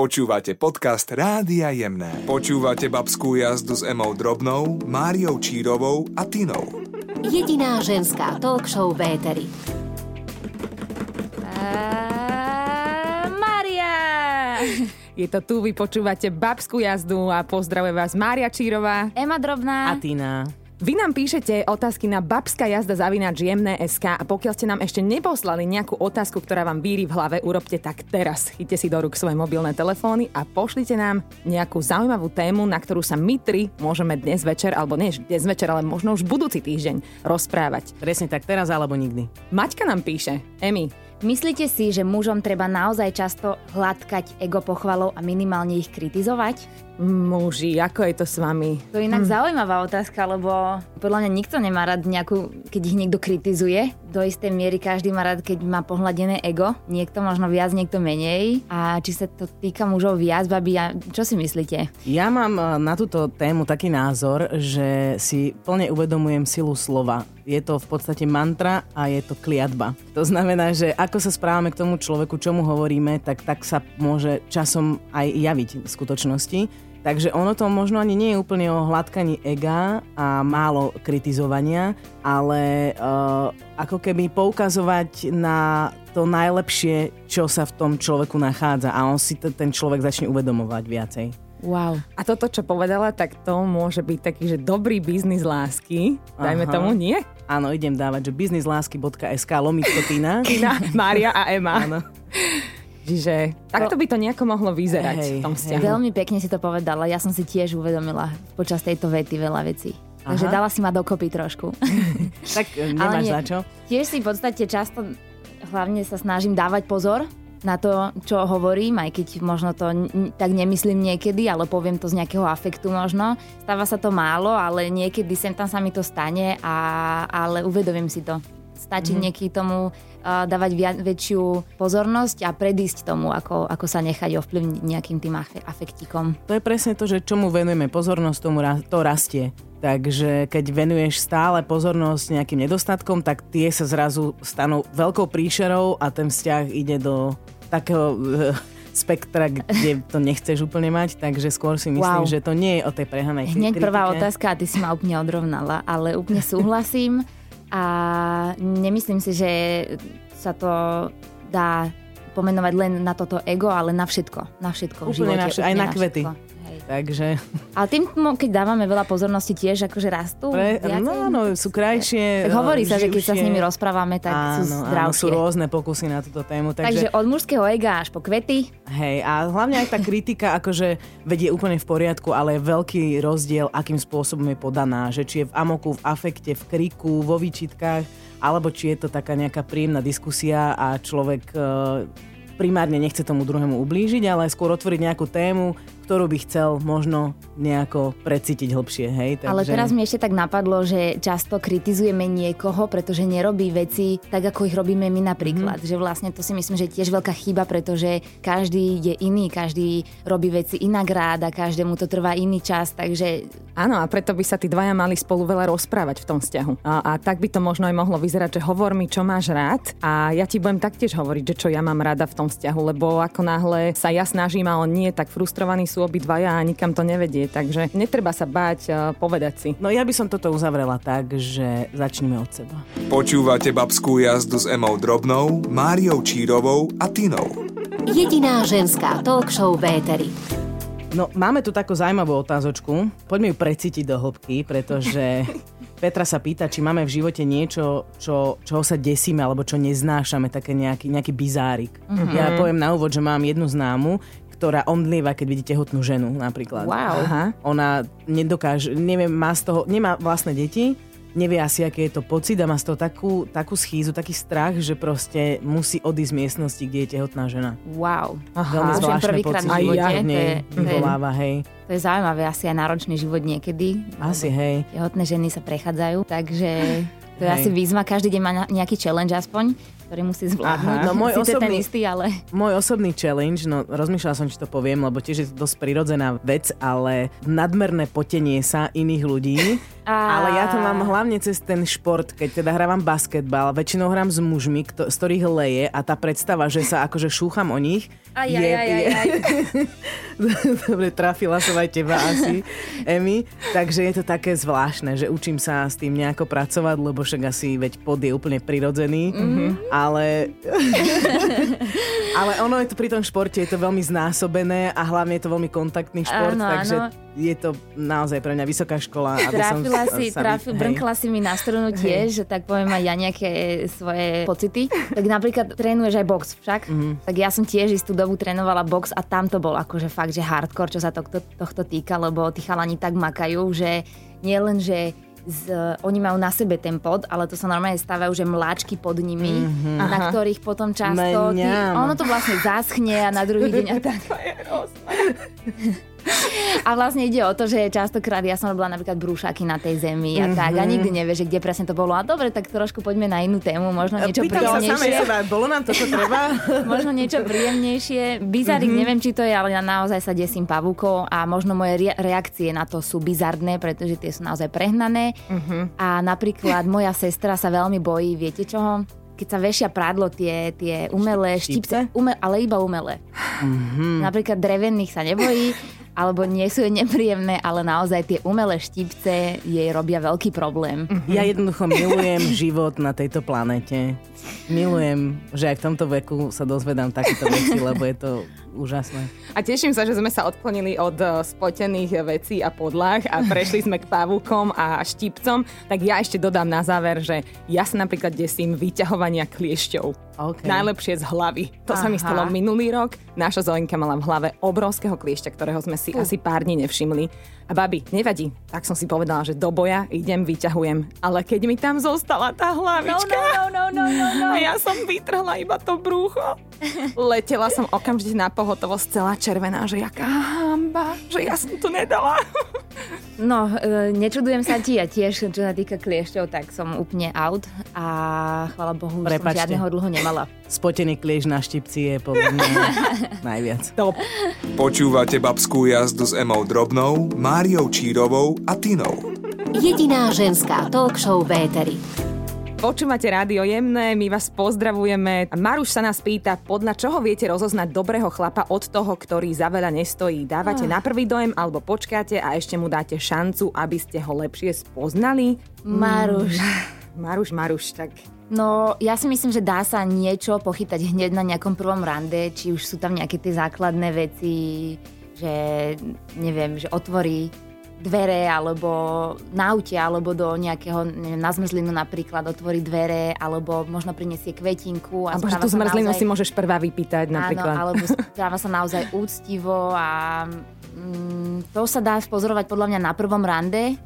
Počúvate podcast Rádia Jemné. Počúvate babskú jazdu s Emou Drobnou, Máriou Čírovou a Tinou. Jediná ženská talk show v Éteri. Mária! Je to tu, vy počúvate babskú jazdu a pozdravuje vás Mária Čírová Ema Drobná. A Tina. Vy nám píšete otázky na babská jazda zavinač SK a pokiaľ ste nám ešte neposlali nejakú otázku, ktorá vám víri v hlave, urobte tak teraz. Chyťte si do rúk svoje mobilné telefóny a pošlite nám nejakú zaujímavú tému, na ktorú sa my tri môžeme dnes večer, alebo nie dnes večer, ale možno už budúci týždeň rozprávať. Presne tak, teraz alebo nikdy. Maťka nám píše, Emi, Myslíte si, že mužom treba naozaj často hladkať ego pochvalov a minimálne ich kritizovať? Muži, ako je to s vami? To je inak hm. zaujímavá otázka, lebo podľa mňa nikto nemá rád nejakú, keď ich niekto kritizuje. Do istej miery každý má rád, keď má pohľadené ego. Niekto možno viac, niekto menej. A či sa to týka mužov viac, babi, a čo si myslíte? Ja mám eh, na túto tému taký názor, že si plne uvedomujem silu slova je to v podstate mantra a je to kliatba. To znamená, že ako sa správame k tomu človeku, čo mu hovoríme, tak tak sa môže časom aj javiť v skutočnosti. Takže ono to možno ani nie je úplne o hladkaní ega a málo kritizovania, ale uh, ako keby poukazovať na to najlepšie, čo sa v tom človeku nachádza a on si t- ten človek začne uvedomovať viacej. Wow. A toto, čo povedala, tak to môže byť taký, že dobrý biznis lásky. Dajme Aha. tomu, nie? Áno, idem dávať, že biznislásky.sk lomitko Tina. Tina, Mária a Ema. Áno. Čiže takto by to nejako mohlo vyzerať hej, v tom vzťahu. Veľmi pekne si to povedala. Ja som si tiež uvedomila počas tejto vety veľa vecí. Aha. Takže dala si ma dokopy trošku. tak e, nemáš nie, za čo? Tiež si v podstate často hlavne sa snažím dávať pozor na to, čo hovorím, aj keď možno to n- tak nemyslím niekedy, ale poviem to z nejakého afektu možno. Stáva sa to málo, ale niekedy sem tam sa mi to stane, a, ale uvedomím si to. Stačí mm-hmm. niekedy tomu uh, dávať via- väčšiu pozornosť a predísť tomu, ako, ako sa nechať ovplyvniť nejakým tým afektikom. To je presne to, že čomu venujeme pozornosť, tomu ra- to rastie. Takže keď venuješ stále pozornosť nejakým nedostatkom, tak tie sa zrazu stanú veľkou príšerou a ten vzťah ide do takého uh, spektra, kde to nechceš úplne mať, takže skôr si myslím, wow. že to nie je o tej prehanej Hneď kritike. prvá otázka a ty si ma úplne odrovnala, ale úplne súhlasím a nemyslím si, že sa to dá pomenovať len na toto ego, ale na všetko. Na všetko úplne v živote. Na, aj na, na kvety. Všetko. Takže... A tým, keď dávame veľa pozornosti, tiež akože rastú? Pre, no, no, sú krajšie. Tak hovorí sa, že keď sa s nimi rozprávame, tak áno, sú zdravšie. Áno, sú rôzne pokusy na túto tému. Takže... takže od mužského ega až po kvety. Hej, a hlavne aj tá kritika, akože vedie úplne v poriadku, ale je veľký rozdiel, akým spôsobom je podaná. Že či je v amoku, v afekte, v kriku, vo výčitkách, alebo či je to taká nejaká príjemná diskusia a človek e, primárne nechce tomu druhému ublížiť, ale skôr otvoriť nejakú tému, ktorú by chcel možno nejako precítiť hlbšie. Hej? Takže... Ale teraz mi ešte tak napadlo, že často kritizujeme niekoho, pretože nerobí veci tak, ako ich robíme my napríklad. Mm. Že vlastne to si myslím, že je tiež veľká chyba, pretože každý je iný, každý robí veci inak rád a každému to trvá iný čas, takže... Áno, a preto by sa tí dvaja mali spolu veľa rozprávať v tom vzťahu. A, a tak by to možno aj mohlo vyzerať, že hovor mi, čo máš rád a ja ti budem taktiež hovoriť, že čo ja mám rada v tom vzťahu, lebo ako náhle sa ja snažím a on nie, tak frustrovaný sú obidvaja a nikam to nevedie. Takže netreba sa báť uh, povedať si. No ja by som toto uzavrela tak, že začneme od seba. Počúvate babskú jazdu s Emou Drobnou, Máriou Čírovou a Tinou. Jediná ženská talk show v Éteri. No, máme tu takú zaujímavú otázočku. Poďme ju precítiť do hĺbky, pretože Petra sa pýta, či máme v živote niečo, čo, čoho sa desíme alebo čo neznášame, také nejaký, nejaký bizárik. Mm-hmm. Ja poviem na úvod, že mám jednu známu, ktorá omdlieva, keď vidí tehotnú ženu napríklad. Wow. Aha. Ona nedokáže, neviem, má z toho, nemá vlastné deti, nevie asi, aký je to pocit a má z toho takú, takú schýzu, taký strach, že proste musí odísť z miestnosti, kde je tehotná žena. Wow. Aha. Veľmi zvláštne pocit. Aj ja nej vyvoláva, hej. To je zaujímavé, asi aj náročný život niekedy. Asi, hej. Tehotné ženy sa prechádzajú, takže To je Hej. asi výzva, každý deň má nejaký challenge aspoň, ktorý musí zvládnuť. Aha. No, môj Síce ten osobný- istý, ale... Môj osobný challenge, no rozmýšľala som, či to poviem, lebo tiež je to dosť prirodzená vec, ale nadmerné potenie sa iných ľudí. Á. Ale ja to mám hlavne cez ten šport, keď teda hrávam basketbal, väčšinou hrám s mužmi, kto, z ktorých leje a tá predstava, že sa akože šúcham o nich, Aj, aj, aj, aj, aj. Dobre, trafila som aj teba asi, Emi. Takže je to také zvláštne, že učím sa s tým nejako pracovať, lebo však asi veď pod je úplne prirodzený, mm-hmm. Ale... ale ono je to pri tom športe, je to veľmi znásobené a hlavne je to veľmi kontaktný šport, Áno, takže áno. je to naozaj pre mňa vysoká škola. Aby som Trafila sa- si, sa- trafil, hej. brnkla si mi na strunu tiež, že tak poviem aj ja nejaké svoje pocity. Tak napríklad trénuješ aj box však, Mhm. tak ja som tiež istú dobu trénovala box a tam to bol akože fakt, že hardcore, čo sa tohto, tohto týka, lebo tí chalani tak makajú, že nie len, že z, oni majú na sebe ten pod, ale to sa normálne stávajú, že mláčky pod nimi, mm-hmm. na Aha. ktorých potom často... Ty, ono to vlastne zaschne a na druhý deň a tak. A vlastne ide o to, že častokrát ja som robila napríklad brúšaky na tej zemi a tak a nikdy nevieš, že kde presne to bolo. A dobre, tak trošku poďme na inú tému, možno niečo Pýtam sa samej príjemnejšie. seba, bolo nám to, čo treba? Možno niečo príjemnejšie. Bizarik, neviem, či to je, ale ja naozaj sa desím pavúkov a možno moje re- reakcie na to sú bizardné, pretože tie sú naozaj prehnané. A napríklad moja sestra sa veľmi bojí, viete čoho? Keď sa vešia prádlo tie, tie umelé Štipce? štipce, ume, ale iba umelé. Napríklad drevených sa nebojí, alebo nie sú jej nepríjemné, ale naozaj tie umelé štipce jej robia veľký problém. Ja jednoducho milujem život na tejto planete. Milujem, že aj v tomto veku sa dozvedám takéto veci, lebo je to úžasné. A teším sa, že sme sa odklonili od eh, spotených vecí a podlah a prešli sme k pavúkom a štipcom. Tak ja ešte dodám na záver, že ja sa napríklad desím vyťahovania kliešťov. OK. Najlepšie z hlavy. To sa mi Aha. stalo minulý rok. Naša Zolenka mala v hlave obrovského kliešťa, ktorého sme si asi pár dní nevšimli. A babi, nevadí. Tak som si povedala, že do boja idem, vyťahujem. Ale keď mi tam zostala tá hlavička... no, no, no, no. A ja som vytrhla iba to brúcho. Letela som okamžite na pohotovosť celá červená, že jaká hamba, že ja som to nedala. No, e, nečudujem sa ti a tiež, čo sa týka kliešťov, tak som úplne out a chvala Bohu, už som žiadneho dlho nemala. Spotený kliež na štipci je podľa mňa najviac. Top. Počúvate babskú jazdu s Emou Drobnou, Máriou Čírovou a Tinou. Jediná ženská talk show v éteri. Počúvate rádio jemné, my vás pozdravujeme. Maruš sa nás pýta, podľa čoho viete rozoznať dobrého chlapa od toho, ktorý za veľa nestojí. Dávate na prvý dojem alebo počkáte a ešte mu dáte šancu, aby ste ho lepšie spoznali? Maruš. Maruš, Maruš, tak No, ja si myslím, že dá sa niečo pochytať hneď na nejakom prvom rande, či už sú tam nejaké tie základné veci, že neviem, že otvorí dvere alebo na aute, alebo do nejakého, neviem, na zmrzlinu napríklad otvorí dvere, alebo možno prinesie kvetinku. A alebo že tú zmrzlinu naozaj- si môžeš prvá vypýtať napríklad. Áno, alebo správa sa naozaj úctivo a mm, to sa dá spozorovať podľa mňa na prvom rande,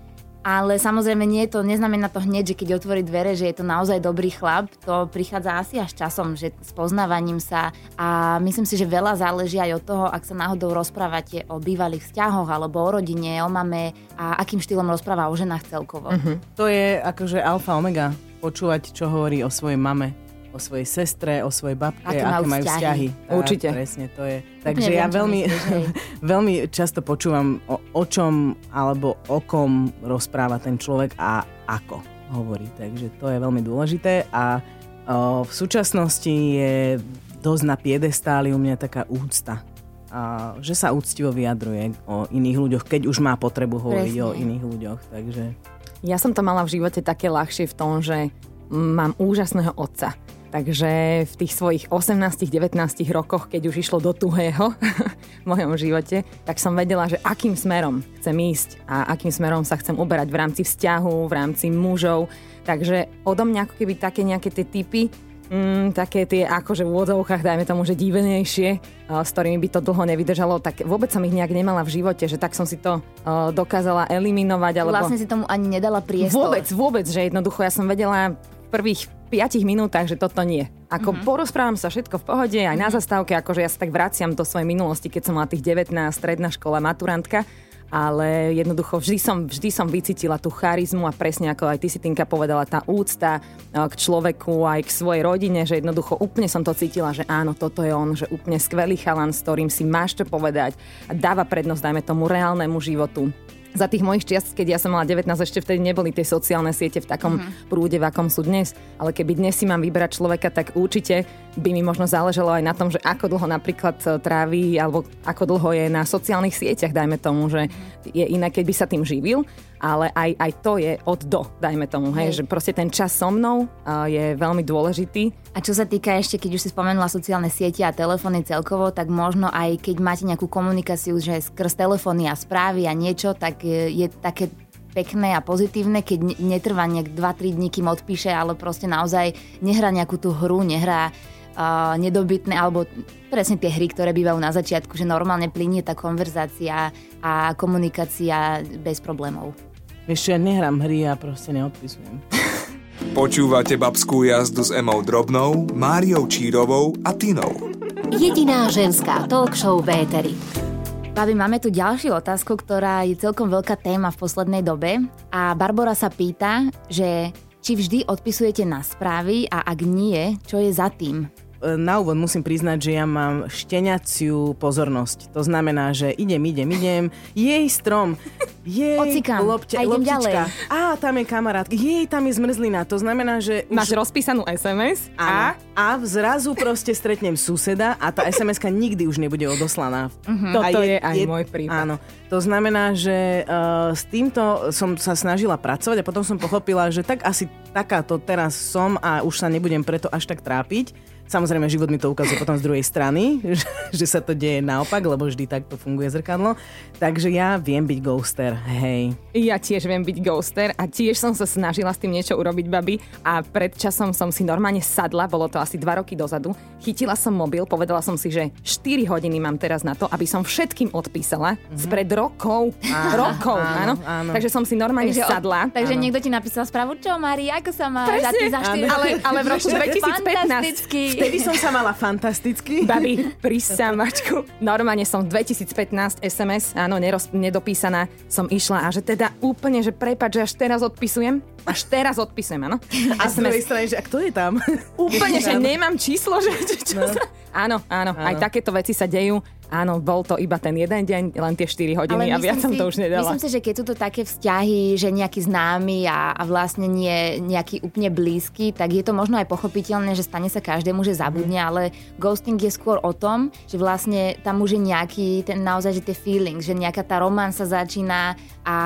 ale samozrejme nie je to, neznamená to hneď, že keď otvorí dvere, že je to naozaj dobrý chlap, to prichádza asi až časom, že s poznávaním sa a myslím si, že veľa záleží aj od toho, ak sa náhodou rozprávate o bývalých vzťahoch alebo o rodine, o mame a akým štýlom rozpráva o ženách celkovo. Mhm. To je akože alfa omega. Počúvať, čo hovorí o svojej mame, o svojej sestre, o svojej babke, Aké aké, majú vzťahy. vzťahy. Tak, Určite. Presne, to je. Takže viem, ja veľmi, myslíš, veľmi často počúvam, o, o čom alebo o kom rozpráva ten človek a ako hovorí. Takže to je veľmi dôležité a o, v súčasnosti je dosť na piedestáli u mňa taká úcta. A, že sa úctivo vyjadruje o iných ľuďoch, keď už má potrebu hovoriť o Presne. iných ľuďoch. Takže Ja som to mala v živote také ľahšie v tom, že mám úžasného otca. Takže v tých svojich 18-19 rokoch, keď už išlo do tuhého v mojom živote, tak som vedela, že akým smerom chcem ísť a akým smerom sa chcem uberať v rámci vzťahu, v rámci mužov. Takže odo mňa ako keby také nejaké tie typy, mm, také tie akože v úvodzovkách, dajme tomu, že divenejšie, uh, s ktorými by to dlho nevydržalo, tak vôbec som ich nejak nemala v živote, že tak som si to uh, dokázala eliminovať. Alebo... Vlastne si tomu ani nedala priestor. Vôbec, vôbec, že jednoducho ja som vedela prvých 5 minútach, že toto nie. Ako mm-hmm. porozprávam sa všetko v pohode, aj na zastávke, akože ja sa tak vraciam do svojej minulosti, keď som mala tých 19, stredná škola, maturantka. ale jednoducho vždy som, vždy som vycítila tú charizmu a presne ako aj ty si Tinka povedala, tá úcta e, k človeku aj k svojej rodine, že jednoducho úplne som to cítila, že áno, toto je on, že úplne skvelý chalan, s ktorým si máš čo povedať a dáva prednosť, dajme tomu, reálnemu životu za tých mojich čiast, keď ja som mala 19, ešte vtedy neboli tie sociálne siete v takom uh-huh. prúde, v akom sú dnes. Ale keby dnes si mám vybrať človeka, tak určite by mi možno záležalo aj na tom, že ako dlho napríklad e, trávi, alebo ako dlho je na sociálnych sieťach, dajme tomu, že je iné, keď by sa tým živil ale aj, aj to je od do, dajme tomu, hej, hej. že proste ten čas so mnou uh, je veľmi dôležitý. A čo sa týka ešte, keď už si spomenula sociálne siete a telefóny celkovo, tak možno aj keď máte nejakú komunikáciu, že skrz telefóny a správy a niečo, tak je, je také pekné a pozitívne, keď netrvá nejak 2-3 dní, kým odpíše, ale proste naozaj nehrá nejakú tú hru, nehrá uh, nedobytné, alebo presne tie hry, ktoré bývajú na začiatku, že normálne plinie tá konverzácia a komunikácia bez problémov. Vieš ja nehrám hry a proste neodpisujem. Počúvate babskú jazdu s Emou Drobnou, Máriou Čírovou a Tinou. Jediná ženská talk show Véteri. Babi, máme tu ďalšiu otázku, ktorá je celkom veľká téma v poslednej dobe a Barbara sa pýta, že či vždy odpisujete na správy a ak nie, čo je za tým? Na úvod musím priznať, že ja mám šteniaciu pozornosť. To znamená, že idem, idem, idem, jej strom, jej Ocikám, lopte, a idem loptička. ďalej. Á, tam je kamarát, jej, tam je zmrzlina. To znamená, že... Máš rozpísanú SMS a A zrazu proste stretnem suseda a tá SMS-ka nikdy už nebude odoslaná. Mhm. Toto je aj môj prípad. Áno. To znamená, že uh, s týmto som sa snažila pracovať a potom som pochopila, že tak asi takáto teraz som a už sa nebudem preto až tak trápiť. Samozrejme, život mi to ukazuje potom z druhej strany, že, že sa to deje naopak, lebo vždy takto funguje zrkadlo. Takže ja viem byť ghoster, hej. Ja tiež viem byť ghoster a tiež som sa snažila s tým niečo urobiť, babi. A pred časom som si normálne sadla, bolo to asi 2 roky dozadu. Chytila som mobil, povedala som si, že 4 hodiny mám teraz na to, aby som všetkým odpísala mm-hmm. spred rokov. rokov, áno, áno, áno. Takže som si normálne Takže, sadla. takže Áno. niekto ti napísal správu, čo Mari, ako sa máš? Presne, za 4 áno. ale, ale v roku 2015 Fantasticky. Vtedy som sa mala fantasticky. Babi, pri samačku. Normálne som 2015 SMS, áno, neroz, nedopísaná, som išla a že teda úplne, že prepad, že až teraz odpisujem. Až teraz odpisujem, áno. A z druhej strany, že a kto je tam? Úplne, že nemám číslo, že že čo No. sa... Áno, áno, aj Áno. takéto veci sa dejú. Áno, bol to iba ten jeden deň, len tie 4 hodiny a viac som to už nedala. Myslím si, že keď sú to také vzťahy, že nejaký známy a, a vlastne nie nejaký úplne blízky, tak je to možno aj pochopiteľné, že stane sa každému, že zabudne, ale ghosting je skôr o tom, že vlastne tam už je nejaký ten naozaj, že tie feelings, že nejaká tá romansa začína a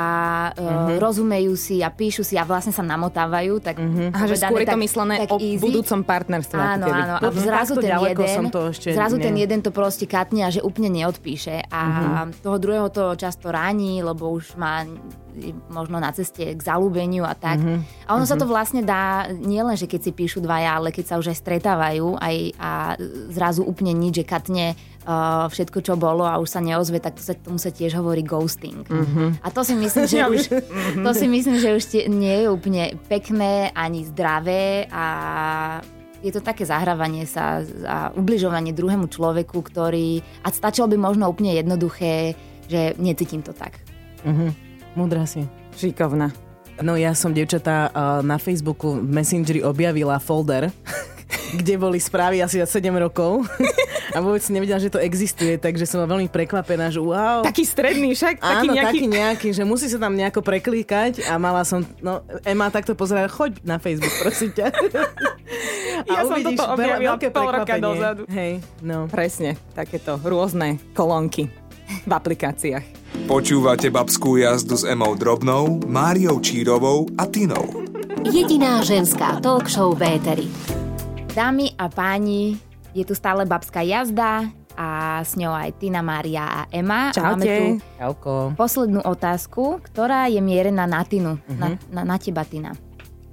uh, rozumejú si a píšu si a vlastne sa namotávajú, tak Aha, že skôr je to tak- myslené tak o easy. budúcom partnerstve. Áno, áno. A Mhm, zrazu ten jeden, som to ešte zrazu ten jeden to proste katne a že úplne neodpíše. A Mhm. toho druhého to často ráni, lebo už má možno na ceste k zalúbeniu a tak. Mhm. A ono sa to vlastne dá nielen, že keď si píšu dvaja, ale keď sa už aj stretávajú aj, a zrazu úplne nič, že katne uh, všetko, čo bolo a už sa neozve, tak to sa, tomu sa tiež hovorí ghosting. Mhm. A to si myslím, že už, to si myslím, že už tie, nie je úplne pekné ani zdravé a je to také zahrávanie sa a ubližovanie druhému človeku, ktorý... A stačilo by možno úplne jednoduché, že necítim to tak. Múdra si. Šikovná. No ja som, devčatá, uh, na Facebooku v Messengeri objavila folder, kde boli správy asi za 7 rokov a vôbec si nevedela, že to existuje, takže som veľmi prekvapená, že wow. Taký stredný však, taký Áno, nejaký... taký nejaký, že musí sa tam nejako preklikať a mala som, no Ema takto pozerala, choď na Facebook, prosím ťa. A Ja som toto veľa- objavila veľké pol roka dozadu. Hej, no. Presne, takéto rôzne kolónky v aplikáciách. Počúvate babskú jazdu s Emou Drobnou, Máriou Čírovou a Tinou. Jediná ženská talk show Véteri. Dámy a páni, je tu stále babská jazda a s ňou aj Tina, Mária a Ema. A Máme tu Čaute. Čauko. poslednú otázku, ktorá je mierená na Tinu, uh-huh. na, na, na teba, Tina.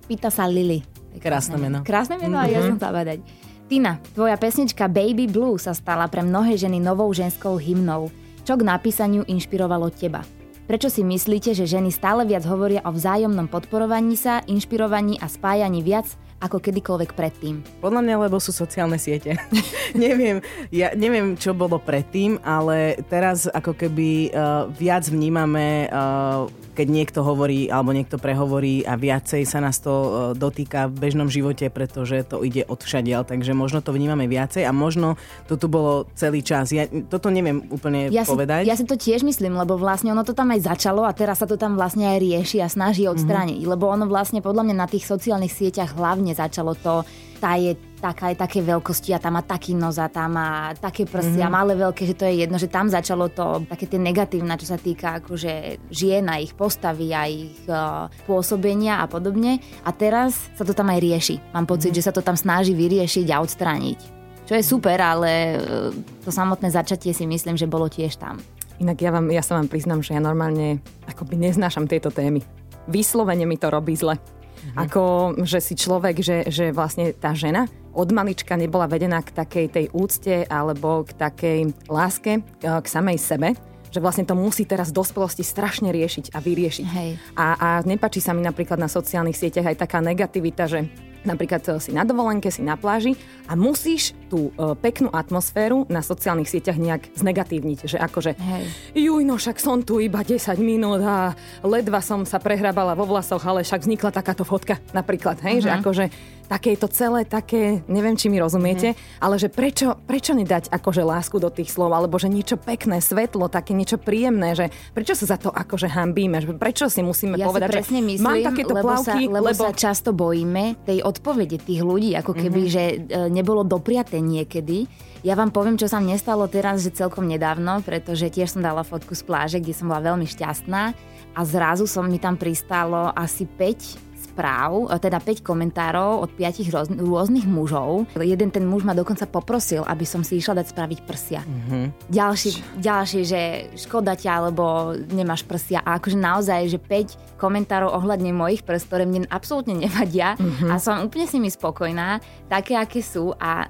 Pýta sa Lily. Krásne meno. Krásne meno, uh-huh. ja som sa dať. Tina, tvoja pesnička Baby Blue sa stala pre mnohé ženy novou ženskou hymnou. Čo k napísaniu inšpirovalo teba? Prečo si myslíte, že ženy stále viac hovoria o vzájomnom podporovaní sa, inšpirovaní a spájaní viac ako kedykoľvek predtým. Podľa mňa, lebo sú sociálne siete. neviem, ja neviem, čo bolo predtým, ale teraz ako keby uh, viac vnímame uh, keď niekto hovorí alebo niekto prehovorí a viacej sa nás to uh, dotýka v bežnom živote, pretože to ide od všadiaľ, takže možno to vnímame viacej a možno to tu bolo celý čas. Ja toto neviem úplne ja povedať. Si, ja si to tiež myslím, lebo vlastne ono to tam aj začalo a teraz sa to tam vlastne aj rieši a snaží odstrániť, mm-hmm. lebo ono vlastne podľa mňa na tých sociálnych sieťach hlavne začalo to, tá je taká aj také veľkosti a tam má taký nos a tam má také prsia, mm-hmm. malé veľké, že to je jedno, že tam začalo to také tie negatívne, čo sa týka akože žien a ich postavy a ich uh, pôsobenia a podobne. A teraz sa to tam aj rieši. Mám pocit, mm-hmm. že sa to tam snaží vyriešiť a odstrániť. Čo je super, ale uh, to samotné začatie si myslím, že bolo tiež tam. Inak ja, vám, ja sa vám priznám, že ja normálne akoby neznášam tieto témy. Vyslovene mi to robí zle. Mm-hmm. Ako, že si človek, že, že vlastne tá žena od malička nebola vedená k takej tej úcte alebo k takej láske e, k samej sebe, že vlastne to musí teraz v dospelosti strašne riešiť a vyriešiť. Hej. A, a nepačí sa mi napríklad na sociálnych sieťach aj taká negativita, že napríklad e, si na dovolenke, si na pláži a musíš tú uh, peknú atmosféru na sociálnych sieťach nejak znegatívniť. Že akože, Hej. juj, no však som tu iba 10 minút a ledva som sa prehrábala vo vlasoch, ale však vznikla takáto fotka napríklad. Hej, uh-huh. že akože také je to celé také, neviem, či mi rozumiete, mm. ale že prečo, prečo nedať akože lásku do tých slov, alebo že niečo pekné, svetlo, také niečo príjemné, že prečo sa za to akože hambíme, že prečo si musíme ja povedať, si presne že myslím, mám takéto lebo plavky, sa, lebo, lebo sa často bojíme tej odpovede tých ľudí, ako keby, mm-hmm. že e, nebolo dopriaté niekedy. Ja vám poviem, čo sa mne stalo teraz, že celkom nedávno, pretože tiež som dala fotku z pláže, kde som bola veľmi šťastná a zrazu som mi tam pristálo asi 5 správ, e, teda 5 komentárov od 5 roz, rôznych mužov. Jeden ten muž ma dokonca poprosil, aby som si išla dať spraviť prsia. Mm-hmm. Ďalší, ďalší, že škoda ťa, lebo nemáš prsia. A akože naozaj, že 5 komentárov ohľadne mojich prst, ktoré mne absolútne nevadia mm-hmm. a som úplne s nimi spokojná, také, aké sú a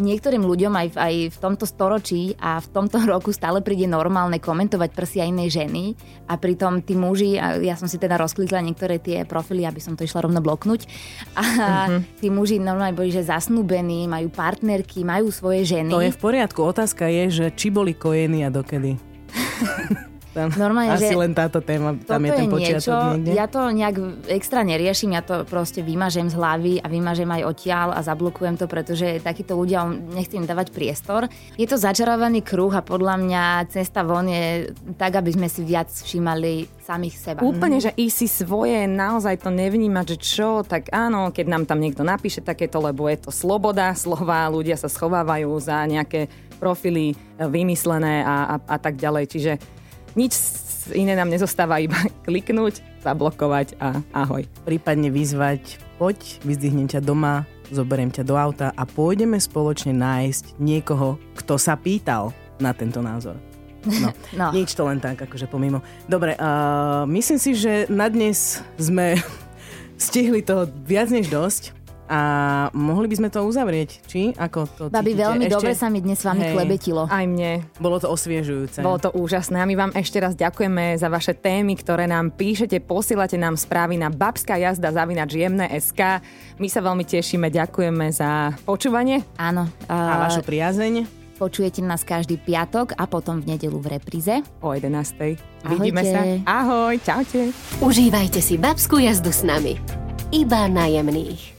niektorým ľuďom aj v, aj v tomto storočí a v tomto roku stále príde normálne komentovať prsia inej ženy a pritom tí muži, ja som si teda rozklikla niektoré tie profily, aby som to išla rovno bloknúť. A uh-huh. tí muži normálne boli, že zasnúbení, majú partnerky, majú svoje ženy. To je v poriadku. Otázka je, že či boli kojení a dokedy. tam. Normálne, Asi že len táto téma, tam je ten je počiatok niečo, niekde. Ja to nejak extra neriešim, ja to proste vymažem z hlavy a vymažem aj odtiaľ a zablokujem to, pretože takíto ľudia, nechcem im dávať priestor. Je to začarovaný kruh a podľa mňa cesta von je tak, aby sme si viac všímali samých seba. Úplne, že i si svoje, naozaj to nevnímať, že čo, tak áno, keď nám tam niekto napíše takéto, lebo je to sloboda slova, ľudia sa schovávajú za nejaké profily vymyslené a, a, a tak ďalej. Čiže nič iné nám nezostáva iba kliknúť, zablokovať a ahoj. Prípadne vyzvať, poď, vyzdvihnem ťa doma, zoberiem ťa do auta a pôjdeme spoločne nájsť niekoho, kto sa pýtal na tento názor. No, no. nič to len tak, akože pomimo. Dobre, uh, myslím si, že na dnes sme stihli toho viac než dosť. A mohli by sme to uzavrieť, či? Ako to Babi, cítite? veľmi ešte? dobre sa mi dnes s vami Hej. klebetilo. Aj mne. Bolo to osviežujúce. Bolo to úžasné a my vám ešte raz ďakujeme za vaše témy, ktoré nám píšete, posielate nám správy na babská jazda zavinač SK. My sa veľmi tešíme, ďakujeme za počúvanie. Áno. Uh, a vašu priazeň. Počujete nás každý piatok a potom v nedelu v repríze. O 11. Vidíme sa. Ahoj, čaute. Užívajte si babskú jazdu s nami. Iba najemných.